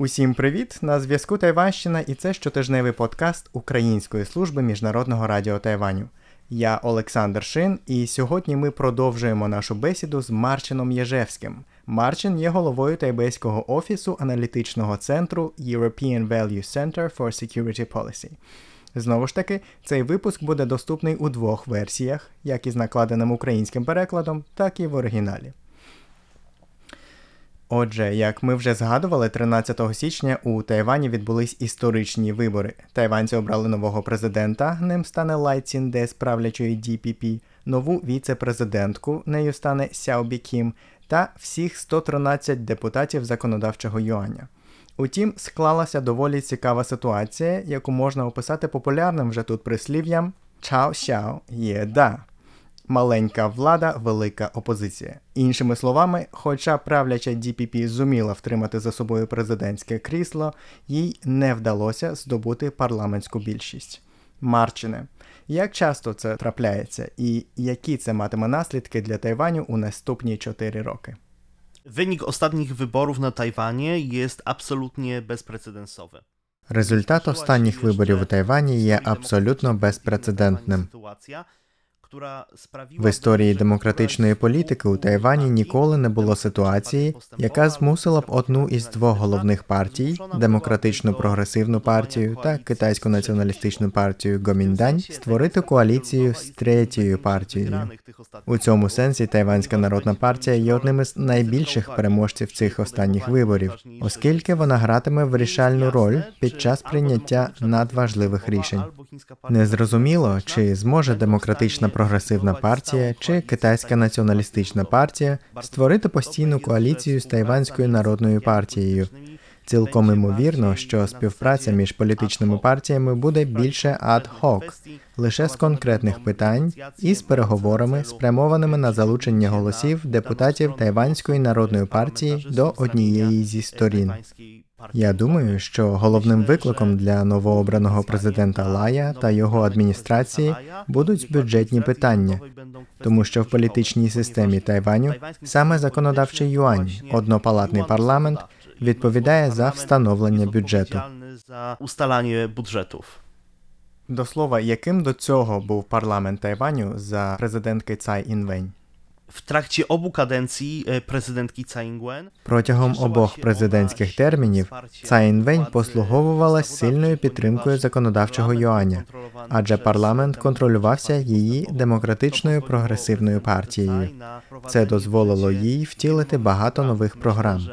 Усім привіт! На зв'язку Тайванщина і це щотижневий подкаст Української служби міжнародного радіо Тайваню. Я Олександр Шин, і сьогодні ми продовжуємо нашу бесіду з Марчином Єжевським. Марчин є головою тайбейського офісу аналітичного центру European Value Center for Security Policy. Знову ж таки, цей випуск буде доступний у двох версіях, як із накладеним українським перекладом, так і в оригіналі. Отже, як ми вже згадували, 13 січня у Тайвані відбулись історичні вибори. Тайванці обрали нового президента, ним стане Лай Цінде з правлячої DPP, нову віце-президентку, нею стане Сяобі Кім, та всіх 113 депутатів законодавчого юаня. Утім, склалася доволі цікава ситуація, яку можна описати популярним вже тут прислів'ям Чао-сяо є да. Маленька влада, велика опозиція. Іншими словами, хоча правляча DPP зуміла втримати за собою президентське крісло, їй не вдалося здобути парламентську більшість. Марчине, як часто це трапляється, і які це матиме наслідки для Тайваню у наступні 4 роки? Wynik ostatnich wyborów na Tajwanie jest absolutnie bezprecedensowy. Результат останніх виборів у Тайвані є абсолютно безпрецедентним. В історії демократичної політики у Тайвані ніколи не було ситуації, яка змусила б одну із двох головних партій демократичну прогресивну партію та китайську націоналістичну партію Гоміндань створити коаліцію з третьою партією. У цьому сенсі Тайванська народна партія є одним із найбільших переможців цих останніх виборів, оскільки вона гратиме вирішальну роль під час прийняття надважливих рішень. Незрозуміло, чи зможе демократична прогресивна партія чи китайська націоналістична партія створити постійну коаліцію з Тайванською народною партією. Цілком імовірно, що співпраця між політичними партіями буде більше ад-хок, лише з конкретних питань і з переговорами, спрямованими на залучення голосів депутатів Тайванської народної партії до однієї зі сторін. Я думаю, що головним викликом для новообраного президента Лая та його адміністрації будуть бюджетні питання, тому що в політичній системі Тайваню саме законодавчий юань, однопалатний парламент, відповідає за встановлення бюджету. budżetów. До слова, яким до цього був парламент Тайваню за президентки Цай Інвень? W тракті обу каденції президентки Tsai Протягом обох президентських термінів Цай Інвень послуговувалась сильною підтримкою законодавчого юаня, адже парламент контролювався її демократичною прогресивною партією. Це дозволило їй втілити багато нових програм.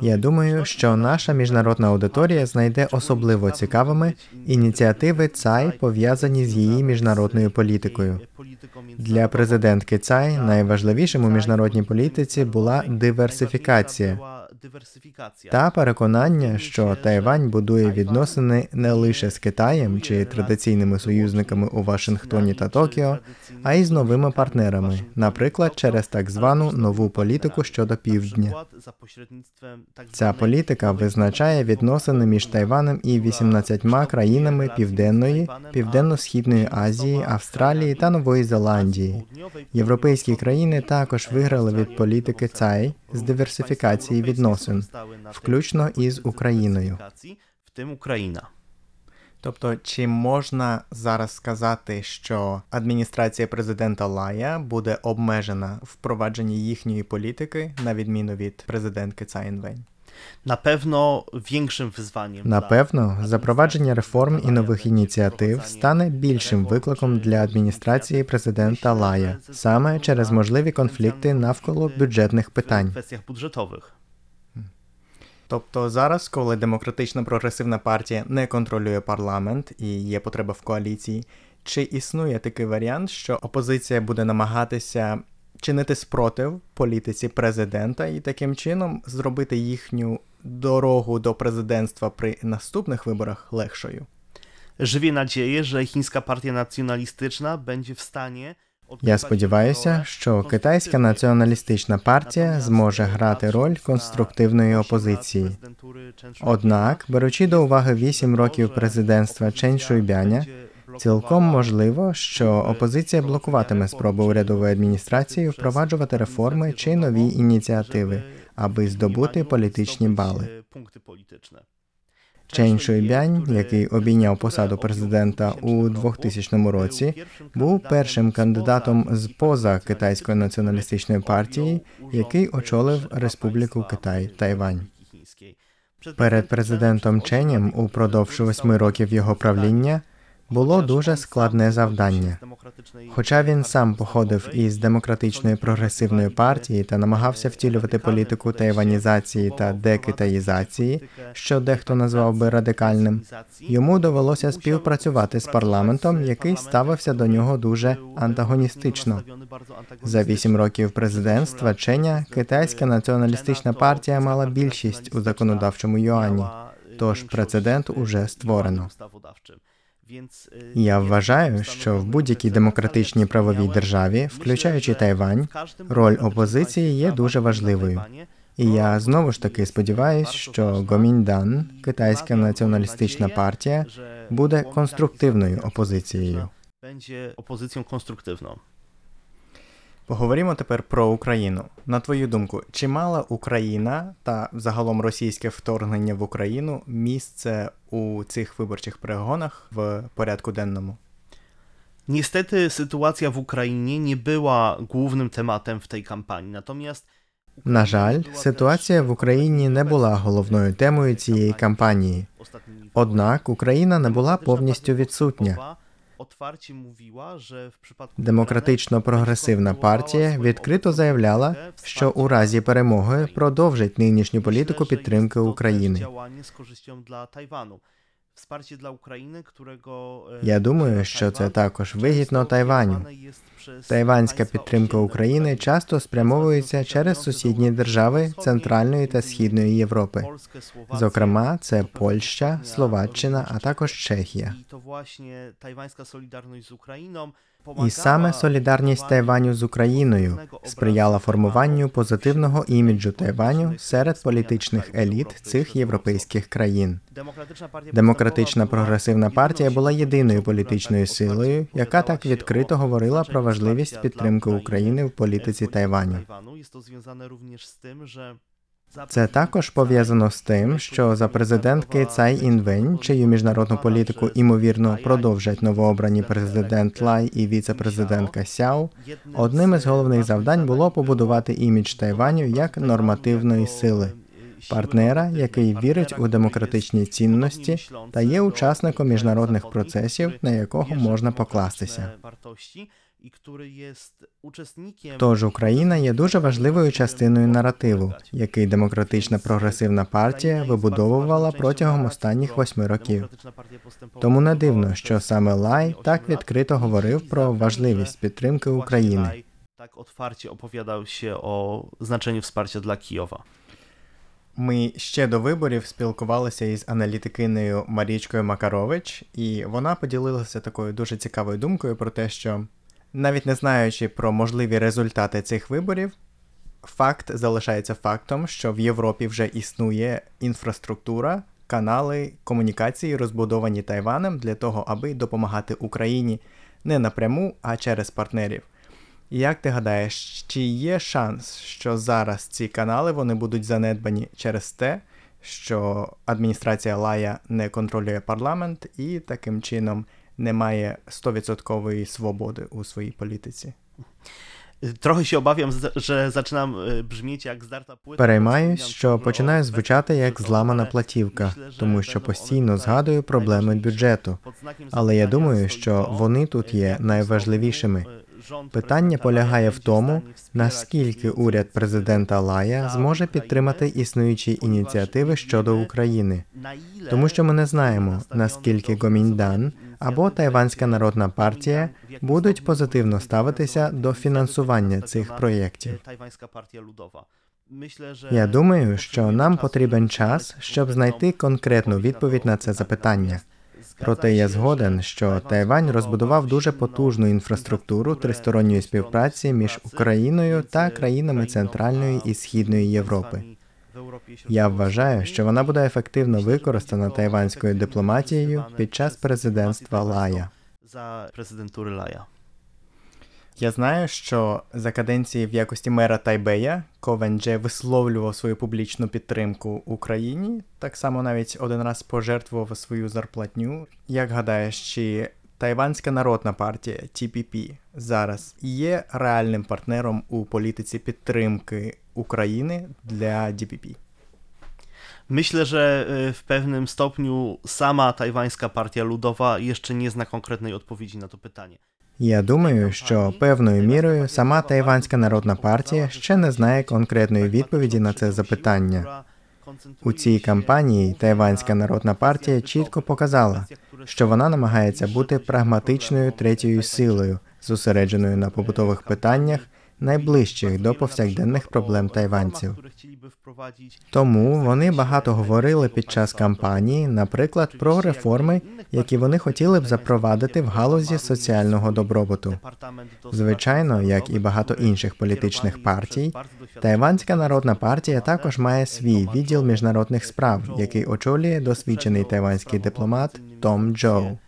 Я думаю, що наша міжнародна аудиторія знайде особливо цікавими ініціативи ЦАЙ, пов'язані з її міжнародною політикою. Для президентки ЦАЙ найважливішим у міжнародній політиці була диверсифікація та переконання, що Тайвань будує відносини не лише з Китаєм чи традиційними союзниками у Вашингтоні та Токіо, а й з новими партнерами, наприклад, через так звану нову політику щодо півдня. Ця політика визначає відносини між Тайванем і 18 країнами Південної, Південно-Східної Азії, Австралії та Нової Зеландії. Європейські країни також виграли від політики ЦАЙ з диверсифікації відносин, включно із Україною. в тим Україна. Тобто, чи можна зараз сказати, що адміністрація президента Лая буде обмежена в впровадженні їхньої політики, на відміну від президентки Цай Інвень? На pewno większym wyzwaniem Напевно, запровадження реформ і нових ініціатив стане більшим викликом для адміністрації президента Лая саме через можливі конфлікти навколо бюджетних питань. Тобто зараз, коли демократична прогресивна партія не контролює парламент і є потреба в коаліції, чи існує такий варіант, що опозиція буде намагатися чинити спротив політиці президента і таким чином зробити їхню дорогу до президентства при наступних виборах легшою? Żywię nadzieję, że chińska partia nacjonalistyczna będzie w stanie Я сподіваюся, що китайська націоналістична партія зможе грати роль конструктивної опозиції. Однак, беручи до уваги вісім років президентства Чен Шуйбяня, цілком можливо, що опозиція блокуватиме спроби урядової адміністрації впроваджувати реформи чи нові ініціативи, аби здобути політичні бали. Чен Шуйбянь, який обійняв посаду президента у 2000 році, був першим кандидатом з поза китайської націоналістичної партії, який очолив Республіку Китай Тайвань. Перед президентом Ченем упродовж восьми років його правління було дуже складне завдання. Хоча він сам походив із демократичної прогресивної партії та намагався втілювати політику тайванізації та декитаїзації, що дехто назвав би радикальним, йому довелося співпрацювати з парламентом, який ставився до нього дуже антагоністично. За вісім років президентства Ченя китайська націоналістична партія мала більшість у законодавчому юані. Тож прецедент уже створено. Я вважаю, що в будь-якій демократичній правовій державі, включаючи Тайвань, роль опозиції є дуже важливою. І я знову ж таки сподіваюся, що Гоміндан, китайська націоналістична партія, буде конструктивною опозицією. Опозицією конструктивною. Поговоримо тепер про Україну. На твою думку, чи мала Україна та загалом російське вторгнення в Україну місце у цих виборчих перегонах в порядку денному? Niestety sytuacja w Ukrainie nie była głównym tematem w tej kampanii, natomiast На жаль, ситуація в Україні не була головною темою цієї кампанії. Однак Україна не була повністю відсутня. Otwarcie мовіла, że w przypadku Демократично-прогресивна партія відкрито заявляла, що у разі перемоги продовжить нинішню політику підтримки України. Я думаю, що це також вигідно Тайваню. Тайванська підтримка України часто спрямовується через сусідні держави Центральної та Східної Європи. Зокрема, це Польща, Словаччина, а також Чехія. І саме солідарність Тайваню з Україною сприяла формуванню позитивного іміджу Тайваню серед політичних еліт цих європейських країн. Демократична прогресивна партія була єдиною політичною силою, яка так відкрито говорила про важливість підтримки України в політиці Тайваню. Це також пов'язано з тим, що за президентки Цай Інвень, чию міжнародну політику імовірно продовжать новообрані президент Лай і віце-президентка Сяо. Одним із головних завдань було побудувати імідж Тайваню як нормативної сили, партнера, який вірить у демократичні цінності та є учасником міжнародних процесів, на якого можна покластися. Тож Україна є дуже важливою частиною наративу, який демократична прогресивна партія вибудовувала протягом останніх восьми років. Тому не дивно, що саме Лай так відкрито говорив про важливість підтримки України. Так opowiadał się o znaczeniu wsparcia dla Kijowa. Ми ще до виборів спілкувалися із аналітикинею Марічкою Макарович, і вона поділилася такою дуже цікавою думкою про те, що навіть не знаючи про можливі результати цих виборів, факт залишається фактом, що в Європі вже існує інфраструктура, канали комунікації, розбудовані Тайванем для того, аби допомагати Україні не напряму, а через партнерів. Як ти гадаєш, чи є шанс, що зараз ці канали вони будуть занедбані через те, що адміністрація Лая не контролює парламент і таким чином не має 100% свободи у своїй політиці? Trochę się obawiam, z- że zaczynam e, brzmieć jak. Переймаюсь, що починаю звучати як зламана платівка, тому що постійно згадую проблеми бюджету. Але я думаю, що вони тут є найважливішими. e, Питання полягає в тому, наскільки уряд президента Лая зможе підтримати існуючі ініціативи щодо України. Тому що ми не знаємо, наскільки finansowania або Тайванська Народна партія будуть позитивно ставитися до фінансування цих проєктів. Я думаю, що нам потрібен час, щоб знайти конкретну відповідь на це запитання. Проте я згоден, що Тайвань розбудував дуже потужну інфраструктуру тристоронньої співпраці між Україною та країнами Центральної і Східної Європи. Я вважаю, що вона буде ефективно використана тайванською дипломатією під час президентства Лая. za prezydentury Laja. Я знаю, що за каденції в якості мера Тайбея Ковен Дже висловлював свою публічну підтримку Україні. Так само навіть один раз пожертвував свою зарплатню. Як гадаєш, чи Тайванська народна партія TPP зараз є реальним партнером у політиці підтримки України для DPP? Myślę, że y, w pewnym stopniu sama tajwańska partia ludowa jeszcze nie zna konkretnej odpowiedzi na to pytanie. Я думаю, що певною мірою сама Тайванська народна партія ще не знає конкретної відповіді на це запитання. У цій кампанії Тайванська народна партія чітко показала, що вона намагається бути прагматичною третьою силою, зосередженою на побутових питаннях, найближчих до повсякденних проблем тайванців. Тому вони багато говорили під час кампанії, наприклад, про реформи, які вони хотіли б запровадити в галузі соціального добробуту. Звичайно, як і багато інших політичних партій, Тайванська народна партія також має свій відділ міжнародних справ, який очолює досвідчений тайванський дипломат Том Джоу.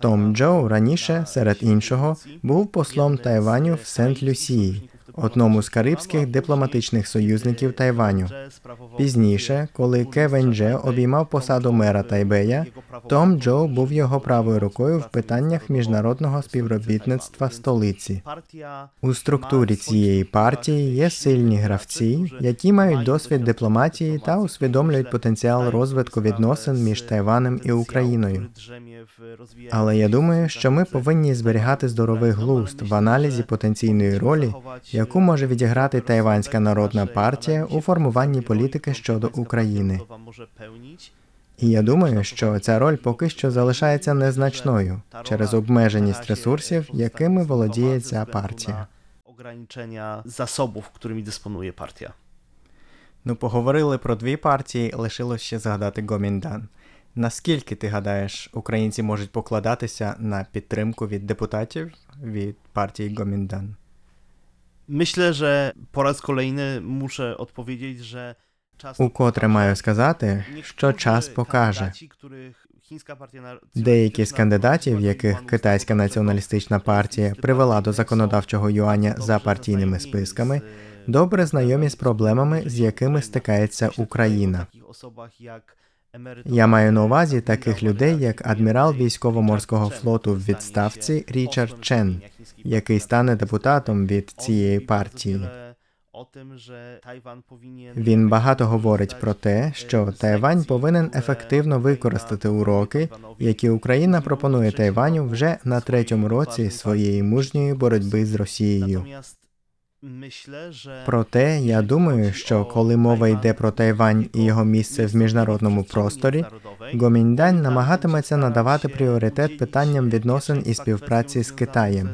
Том Джоу раніше, серед іншого, був послом Тайваню в Сент-Люсії, одному з карибських дипломатичних союзників Тайваню. Пізніше, коли Кевен Дже обіймав посаду мера Тайбея, Том Джоу був його правою рукою в питаннях міжнародного співробітництва столиці. У структурі цієї партії є сильні гравці, які мають досвід дипломатії та усвідомлюють потенціал розвитку відносин між Тайванем і Україною. Але я думаю, що ми повинні зберігати здоровий глузд в аналізі потенційної ролі, яку може відіграти Тайванська народна партія у формуванні політики щодо України. І я думаю, що ця роль поки що залишається незначною через обмеженість ресурсів, якими володіє ця партія. Ograniczenia zasobów, którymi dysponuje partia. Ну, поговорили про дві партії, лишилось ще згадати Гоміндан. Наскільки ти гадаєш, українці можуть покладатися на підтримку від депутатів від партії Гоміндан? Myślę, że po raz kolejny muszę odpowiedzieć, że czas Укотре маю сказати, що час покаже. Деякі з кандидатів, яких китайська націоналістична партія привела до законодавчого юаня за партійними списками, добре знайомі з проблемами, з якими стикається Україна. Я маю на увазі таких людей, як адмірал військово-морського флоту в відставці Річард Чен, який стане депутатом від цієї партії. Він багато говорить про те, що Тайвань повинен ефективно використати уроки, які Україна пропонує Тайваню вже на третьому році своєї мужньої боротьби з Росією. Проте я думаю, що коли мова йде про Тайвань і його місце в міжнародному просторі, Гоміндань намагатиметься надавати пріоритет питанням відносин і співпраці з Китаєм.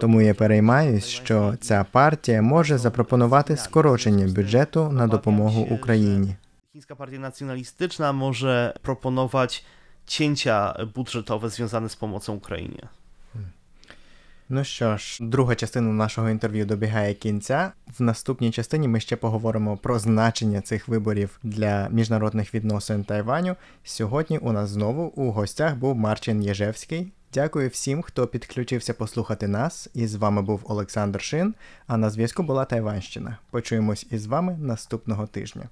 Тому я переймаюсь, що ця партія може запропонувати скорочення бюджету на допомогу Україні. Chińska Partia Nacjonalistyczna może proponować cięcia budżetowe związane z pomocą Ukrainie. Ну що ж, друга частина нашого інтерв'ю добігає кінця. В наступній частині ми ще поговоримо про значення цих виборів для міжнародних відносин Тайваню. Сьогодні у нас знову у гостях був Марчин Єжевський. Дякую всім, хто підключився послухати нас. І з вами був Олександр Шин. А на зв'язку була Тайванщина. Почуємось із вами наступного тижня.